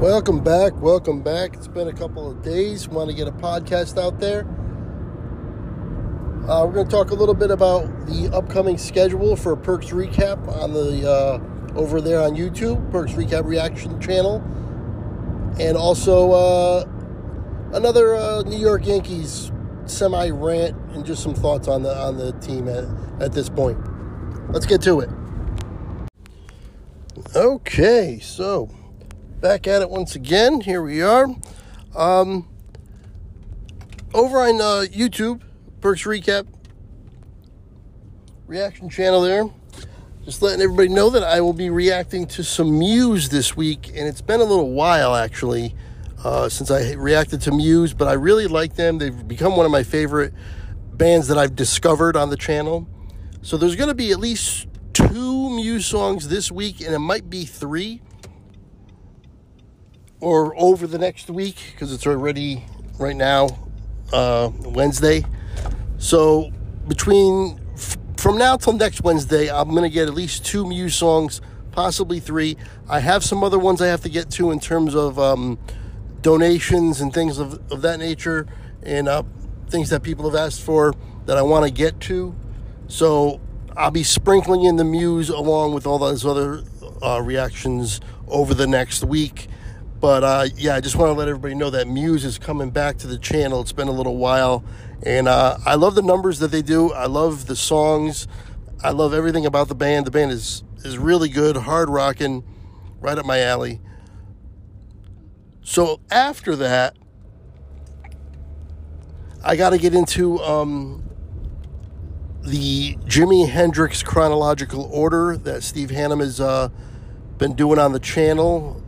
Welcome back. Welcome back. It's been a couple of days. Want to get a podcast out there. Uh, we're going to talk a little bit about the upcoming schedule for Perks Recap on the uh, over there on YouTube, Perks Recap Reaction channel, and also uh, another uh, New York Yankees semi rant and just some thoughts on the on the team at, at this point. Let's get to it. Okay, so back at it once again. Here we are. Um, over on uh, YouTube, Perks Recap reaction channel there. Just letting everybody know that I will be reacting to some Muse this week, and it's been a little while actually uh, since I reacted to Muse, but I really like them. They've become one of my favorite bands that I've discovered on the channel. So there's going to be at least two Muse songs this week, and it might be three or over the next week because it's already right now uh, Wednesday. So between f- from now till next Wednesday, I'm gonna get at least two Muse songs, possibly three. I have some other ones I have to get to in terms of um, donations and things of, of that nature, and uh, things that people have asked for that I want to get to. So I'll be sprinkling in the Muse along with all those other uh, reactions over the next week. But uh, yeah, I just want to let everybody know that Muse is coming back to the channel. It's been a little while, and uh, I love the numbers that they do. I love the songs. I love everything about the band. The band is is really good, hard rocking, right up my alley. So after that, I got to get into um, the Jimi Hendrix chronological order that Steve Hannum has uh, been doing on the channel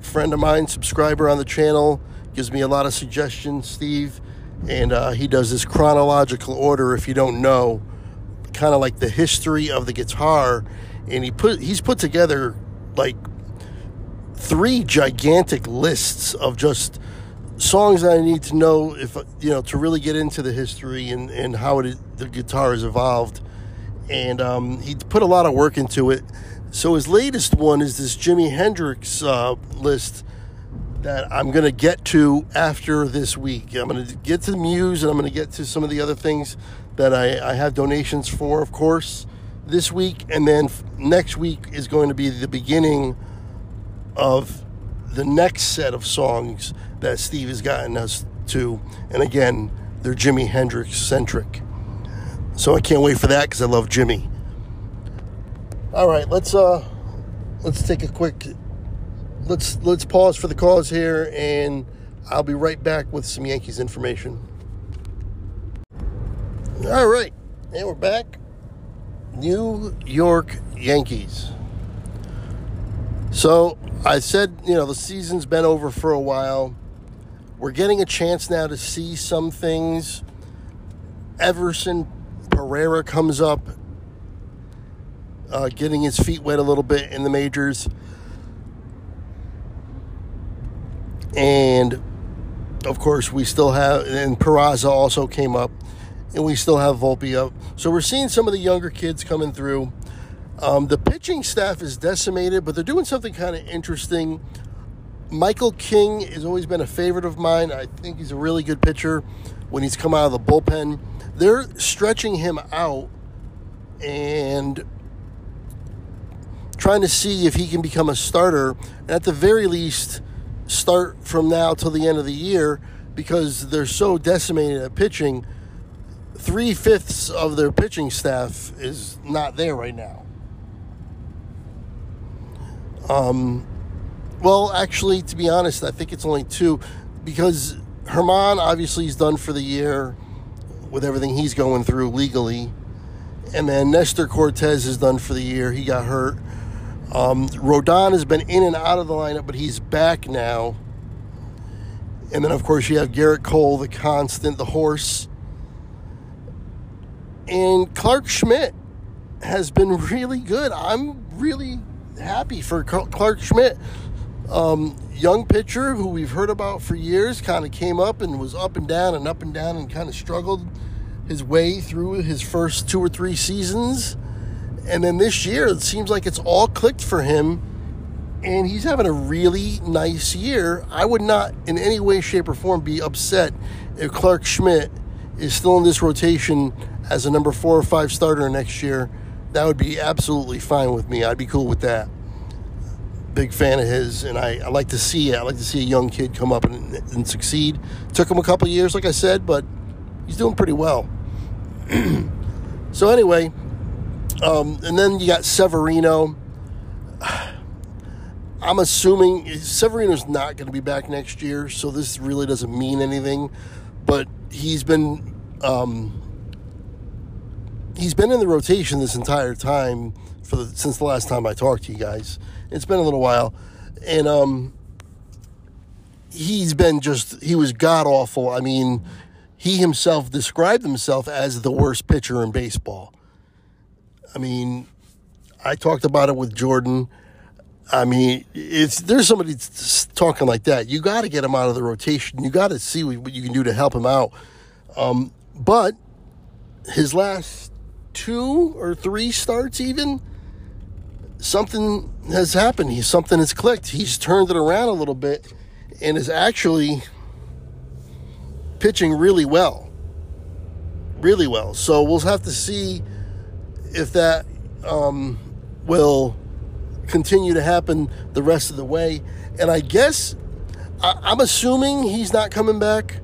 friend of mine, subscriber on the channel, gives me a lot of suggestions, Steve. And uh, he does this chronological order, if you don't know, kind of like the history of the guitar. And he put he's put together like three gigantic lists of just songs that I need to know if you know to really get into the history and, and how it the guitar has evolved. And um, he put a lot of work into it. So his latest one is this Jimi Hendrix uh, list that I'm going to get to after this week. I'm going to get to the Muse and I'm going to get to some of the other things that I, I have donations for, of course, this week. And then f- next week is going to be the beginning of the next set of songs that Steve has gotten us to. And again, they're Jimi Hendrix centric. So I can't wait for that because I love Jimi. All right, let's uh let's take a quick let's let's pause for the cause here and I'll be right back with some Yankees information. All right, and we're back. New York Yankees. So I said, you know, the season's been over for a while. We're getting a chance now to see some things. Everson Pereira comes up uh, getting his feet wet a little bit in the majors. And of course, we still have, and Peraza also came up, and we still have Volpe up. So we're seeing some of the younger kids coming through. Um, the pitching staff is decimated, but they're doing something kind of interesting. Michael King has always been a favorite of mine. I think he's a really good pitcher when he's come out of the bullpen. They're stretching him out and trying to see if he can become a starter, and at the very least, start from now till the end of the year because they're so decimated at pitching. Three fifths of their pitching staff is not there right now. Um, well, actually, to be honest, I think it's only two because Germán obviously is done for the year with everything he's going through legally. And then Nestor Cortes is done for the year. He got hurt. Um, Rodon has been in and out of the lineup, but he's back now. And then, of course, you have Gerrit Cole, the constant, the horse. And Clarke Schmidt has been really good. I'm really happy for Clarke Schmidt. Um, young pitcher who we've heard about for years kind of came up and was up and down and up and down and kind of struggled his way through his first two or three seasons and then this year, it seems like it's all clicked for him. and he's having a really nice year. I would not, in any way, shape, or form, be upset if Clarke Schmidt is still in this rotation as a number four or five starter next year. That would be absolutely fine with me. I'd be cool with that. Big fan of his, and I, I like to see it. I like to see a young kid come up and, and succeed. Took him a couple years, like I said, but he's doing pretty well. so anyway, um, and then you got Severino. I'm assuming Severino's not going to be back next year, so this really doesn't mean anything. But he's been um, he's been in the rotation this entire time for the, since the last time I talked to you guys. It's been a little while, and um, he's been just he was god awful. I mean, he himself described himself as the worst pitcher in baseball. I mean, I talked about it with Jordan I mean, if there's somebody talking like that. You got to get him out of the rotation. You got to see what you can do to help him out. Um, but his last two or three starts, even something has happened. He's something has clicked. He's turned it around a little bit and is actually pitching really well, really well. So we'll have to see if that um, will continue to happen the rest of the way. And I guess I, am assuming he's not coming back.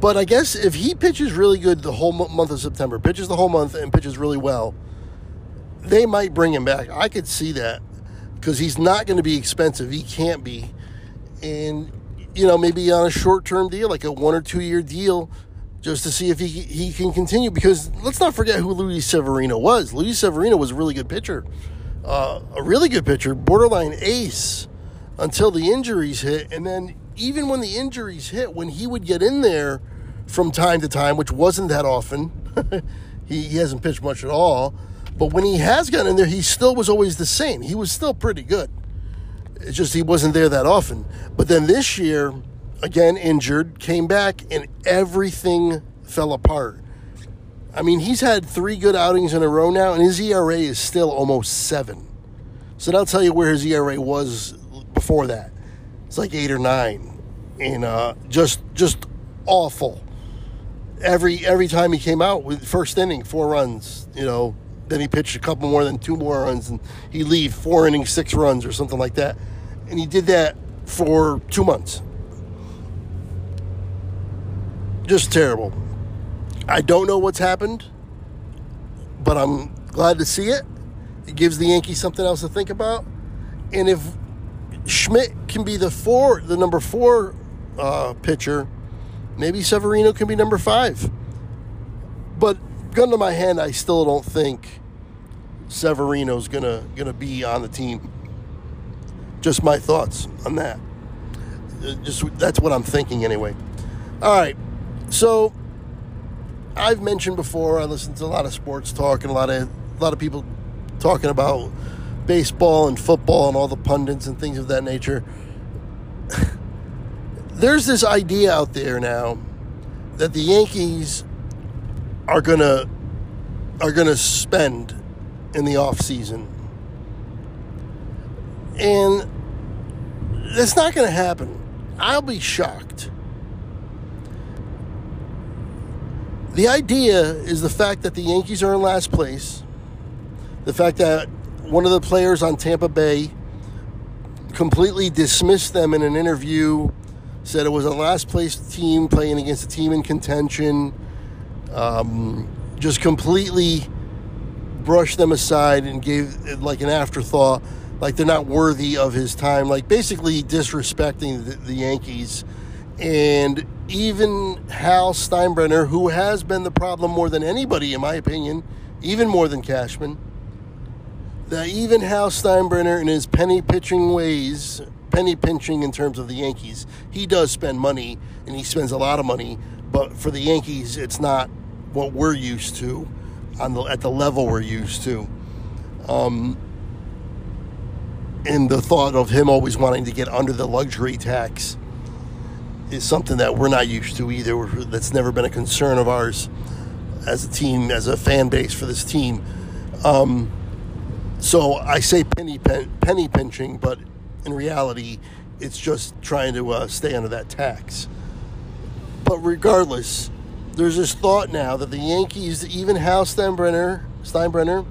But I guess if he pitches really good the whole month of September, pitches the whole month and pitches really well, they might bring him back. I could see that because he's not going to be expensive. He can't be. And, you know, maybe on a short term deal, like a one or two year deal, just to see if he he can continue. Because let's not forget who Luis Severino was. Luis Severino was a really good pitcher, uh, a really good pitcher, borderline ace, until the injuries hit. And then even when the injuries hit, when he would get in there from time to time, which wasn't that often, he, he hasn't pitched much at all. But when he has gotten in there, he still was always the same. He was still pretty good. It's just he wasn't there that often. But then this year again injured, came back, and everything fell apart. I mean, he's had three good outings in a row now, and his ERA is still almost seven. So that'll tell you where his ERA was before that. It's like eight or nine, and uh, just just awful. Every every time he came out with first inning, four runs. You know, then he pitched a couple more than two more runs, and he leave four innings, six runs, or something like that. And he did that for two months just terrible. I don't know what's happened, but I'm glad to see it. It gives the Yankees something else to think about. And if Schmidt can be the four, the number four uh, pitcher, maybe Severino can be number five. But gun to my hand, I still don't think Severino's gonna gonna be on the team. Just my thoughts on that. Uh, just that's what I'm thinking anyway. All right. So, I've mentioned before, I listen to a lot of sports talk and a lot of a lot of people talking about baseball and football and all the pundits and things of that nature. There's this idea out there now that the Yankees are gonna are gonna spend in the off season, and that's not gonna happen. I'll be shocked The idea is the fact that the Yankees are in last place, the fact that one of the players on Tampa Bay completely dismissed them in an interview, said it was a last place team playing against a team in contention, um, just completely brushed them aside and gave like an afterthought, like they're not worthy of his time, like basically disrespecting the, the Yankees. And even Hal Steinbrenner, who has been the problem more than anybody, in my opinion, even more than Cashman, that even Hal Steinbrenner, in his penny pitching ways, penny pinching in terms of the Yankees, he does spend money and he spends a lot of money, but for the Yankees, it's not what we're used to on the at the level we're used to. Um, and the thought of him always wanting to get under the luxury tax is something that we're not used to either. That's never been a concern of ours as a team, as a fan base for this team. Um, So I say penny pen, penny pinching, but in reality, it's just trying to uh, stay under that tax. But regardless, there's this thought now that the Yankees, even Hal Steinbrenner, Steinbrenner,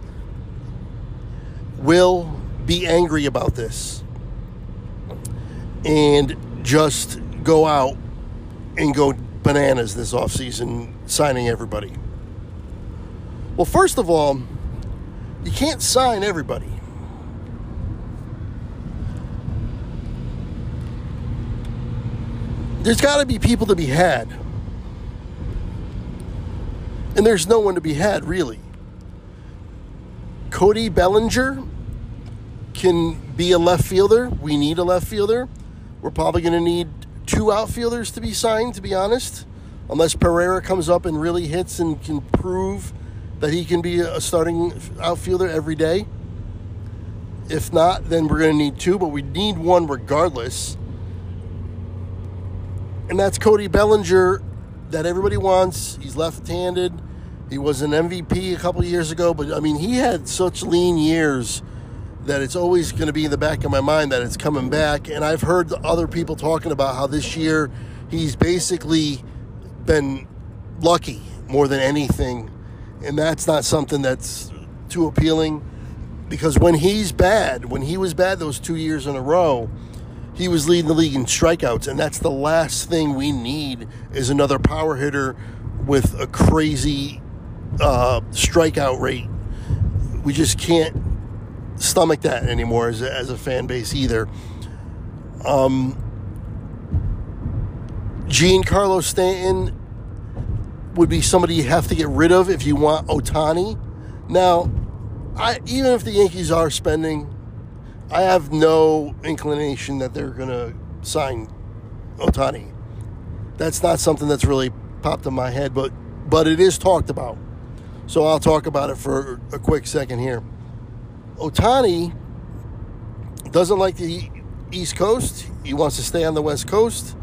will be angry about this and just go out and go bananas this offseason signing everybody. Well, first of all, you can't sign everybody. There's got to be people to be had. And there's no one to be had, really. Cody Bellinger can be a left fielder. We need a left fielder. We're probably going to need two outfielders to be signed, to be honest, unless Pereira comes up and really hits and can prove that he can be a starting outfielder every day. If not, then we're going to need two, but we need one regardless. And that's Cody Bellinger that everybody wants. He's left handed. He was an MVP a couple years ago, but I mean, he had such lean years that it's always going to be in the back of my mind that it's coming back. And I've heard other people talking about how this year he's basically been lucky more than anything. And that's not something that's too appealing because when he's bad, when he was bad those two years in a row, he was leading the league in strikeouts. And that's the last thing we need is another power hitter with a crazy uh, strikeout rate. We just can't stomach that anymore as a, as a fan base either. Um, Giancarlo Stanton would be somebody you have to get rid of if you want Ohtani. Now, I, even if the Yankees are spending, I have no inclination that they're going to sign Ohtani. That's not something that's really popped in my head, but but it is talked about. So I'll talk about it for a quick second here. Ohtani doesn't like the East Coast. He wants to stay on the West Coast.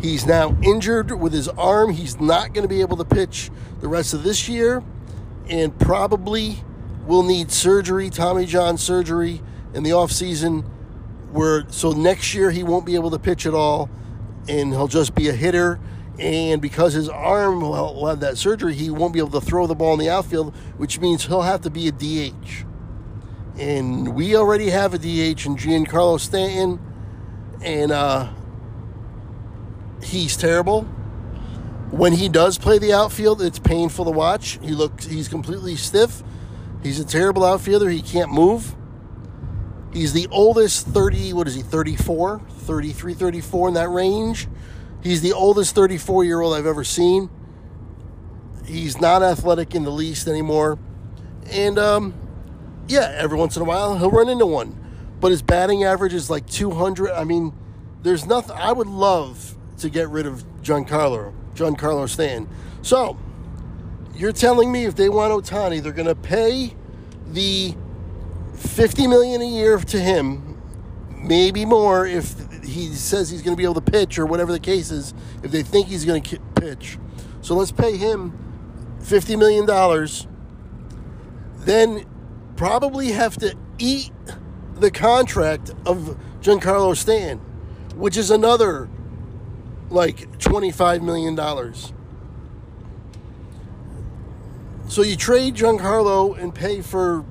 He's now injured with his arm. He's not going to be able to pitch the rest of this year and probably will need surgery, Tommy John surgery in the offseason where so next year he won't be able to pitch at all and he'll just be a hitter and because his arm will have that surgery, he won't be able to throw the ball in the outfield, which means he'll have to be a DH and we already have a DH in Giancarlo Stanton, and uh, he's terrible. When he does play the outfield, it's painful to watch. He looks he's completely stiff. He's a terrible outfielder. He can't move. He's the oldest 30, what is he, 34, 33, 34 in that range. He's the oldest 34 year old I've ever seen. He's not athletic in the least anymore. And um, yeah, every once in a while he'll run into one. But his batting average is like 200. I mean, there's nothing. I would love to get rid of Giancarlo, Giancarlo Stanton. So, you're telling me if they want Ohtani, they're going to pay the 50 million a year to him, maybe more if he says he's going to be able to pitch or whatever the case is, if they think he's going to pitch. So let's pay him 50 million dollars. Then probably have to eat the contract of Giancarlo Stan, which is another like $25 million. So you trade Giancarlo and pay for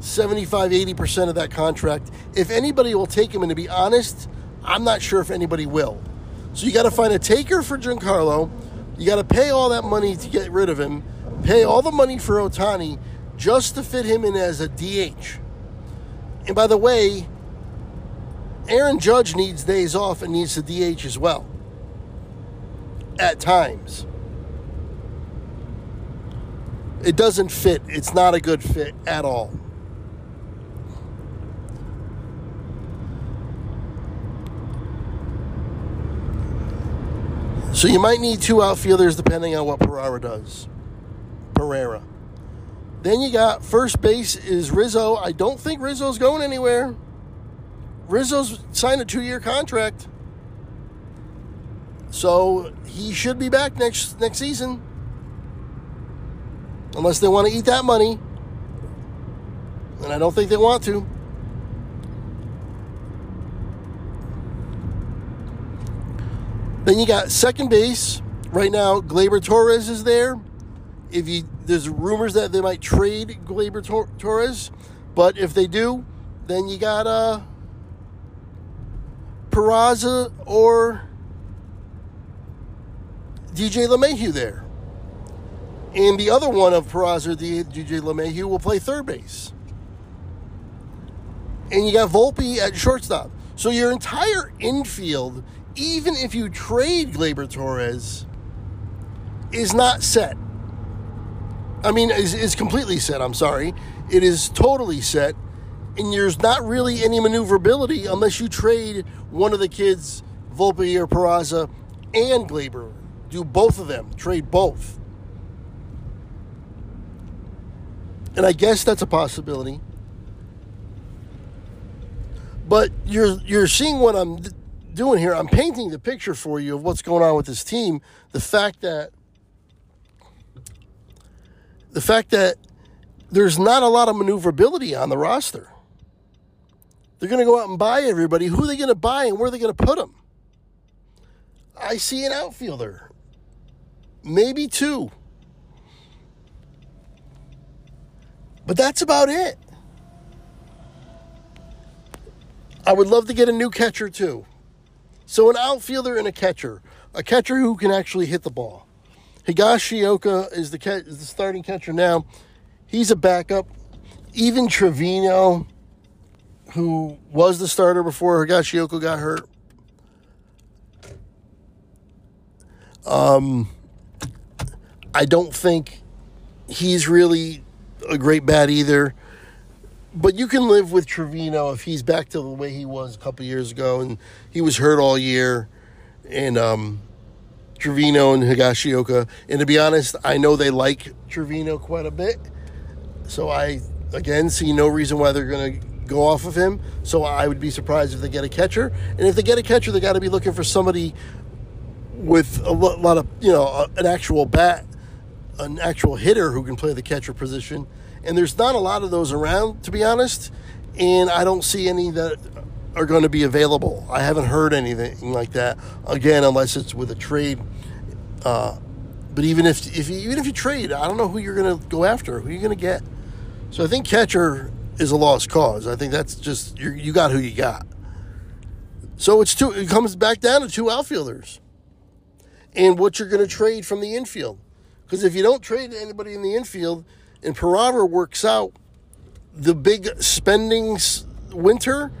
75, 80% of that contract. If anybody will take him, and to be honest, I'm not sure if anybody will. So you got to find a taker for Giancarlo. You got to pay all that money to get rid of him, pay all the money for Ohtani, just to fit him in as a DH. And by the way, Aaron Judge needs days off and needs to DH as well. At times. It doesn't fit. It's not a good fit at all. So you might need two outfielders depending on what Pereira does. Pereira. Then you got first base is Rizzo. I don't think Rizzo's going anywhere. Rizzo's signed a two year contract. So he should be back next next season. Unless they want to eat that money. And I don't think they want to. Then you got second base. Right now, Gleyber Torres is there. If you there's rumors that they might trade Gleyber Tor- Torres, but if they do, then you got uh Peraza or DJ LeMahieu there. And the other one of Peraza or DJ LeMahieu will play third base. And you got Volpe at shortstop. So your entire infield, even if you trade Gleyber Torres, is not set. I mean, is completely set, I'm sorry. It is totally set. And there's not really any maneuverability unless you trade one of the kids, Volpe or Peraza, and Gleyber. Do both of them. Trade both. And I guess that's a possibility. But you're you're seeing what I'm doing here. I'm painting the picture for you of what's going on with this team. The fact that the fact that there's not a lot of maneuverability on the roster. They're going to go out and buy everybody. Who are they going to buy and where are they going to put them? I see an outfielder, maybe two. But that's about it. I would love to get a new catcher too. So, an outfielder and a catcher. A catcher who can actually hit the ball. Higashioka is the, is the starting catcher now. He's a backup. Even Trevino, who was the starter before Higashioka got hurt. Um, I don't think he's really a great bat either. But you can live with Trevino if he's back to the way he was a couple years ago, and he was hurt all year. And um, Trevino and Higashioka. And to be honest, I know they like Trevino quite a bit. So I, again, see no reason why they're going to go off of him. So I would be surprised if they get a catcher. And if they get a catcher, they got to be looking for somebody with a lot of, you know, an actual bat, an actual hitter who can play the catcher position. And there's not a lot of those around, to be honest. And I don't see any that are going to be available. I haven't heard anything like that again, unless it's with a trade. Uh, but even if, if you, even if you trade, I don't know who you're going to go after. Who you're going to get. So I think catcher is a lost cause. I think that's just you got who you got. So it's two. It comes back down to two outfielders, and what you're going to trade from the infield. Because if you don't trade anybody in the infield, and Peraza works out, the big spendings winter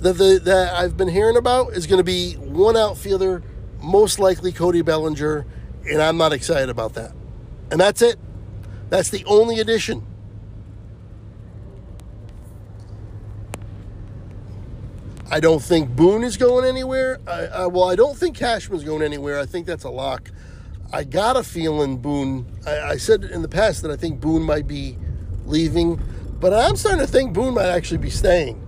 that the, that I've been hearing about is going to be one outfielder, most likely Cody Bellinger, and I'm not excited about that. And that's it. That's the only addition. I don't think Boone is going anywhere. I, I, well, I don't think Cashman's going anywhere. I think that's a lock. I got a feeling Boone. I, I said in the past that I think Boone might be leaving, but I'm starting to think Boone might actually be staying.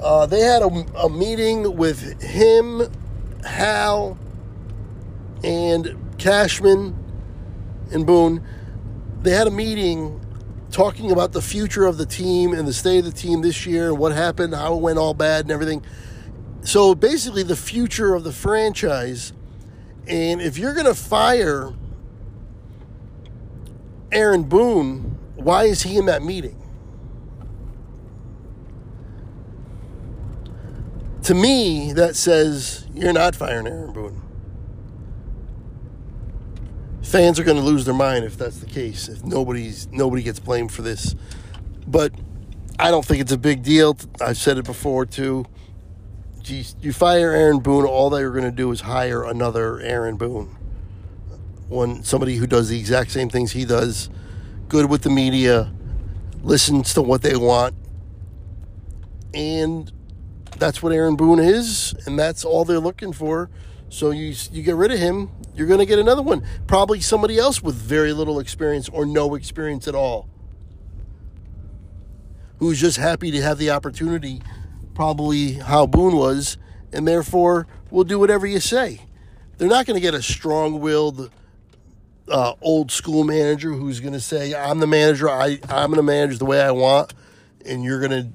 Uh, they had a, a, meeting with him, Hal, and Cashman and Boone. They had a meeting talking about the future of the team and the state of the team this year and what happened, how it went all bad and everything. So basically, the future of the franchise. And if you're going to fire Aaron Boone, why is he in that meeting? To me, that says you're not firing Aaron Boone. Fans are going to lose their mind if that's the case. If nobody's nobody gets blamed for this, but I don't think it's a big deal. I've said it before too. Geez, you fire Aaron Boone, all they're going to do is hire another Aaron Boone. One somebody who does the exact same things he does, good with the media, listens to what they want, and that's what Aaron Boone is, and that's all they're looking for. So you you get rid of him, you're going to get another one. Probably somebody else with very little experience or no experience at all. Who's just happy to have the opportunity, probably how Boone was, and therefore will do whatever you say. They're not going to get a strong willed, uh, old school manager who's going to say, I'm the manager, I, I'm going to manage the way I want and you're gonna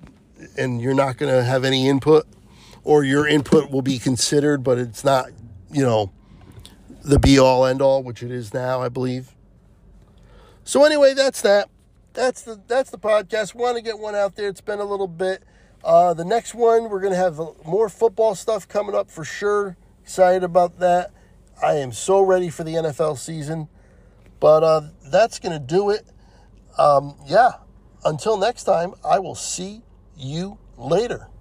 and you're not gonna have any input, or your input will be considered, but it's not, you know, the be all end all, which it is now, I believe. So anyway, that's that. That's the that's the podcast. Want to get one out there. It's been a little bit. Uh, the next one, we're gonna have more football stuff coming up for sure. Excited about that. I am so ready for the NFL season. But uh, that's gonna do it. Um, yeah. Until next time, I will see you later.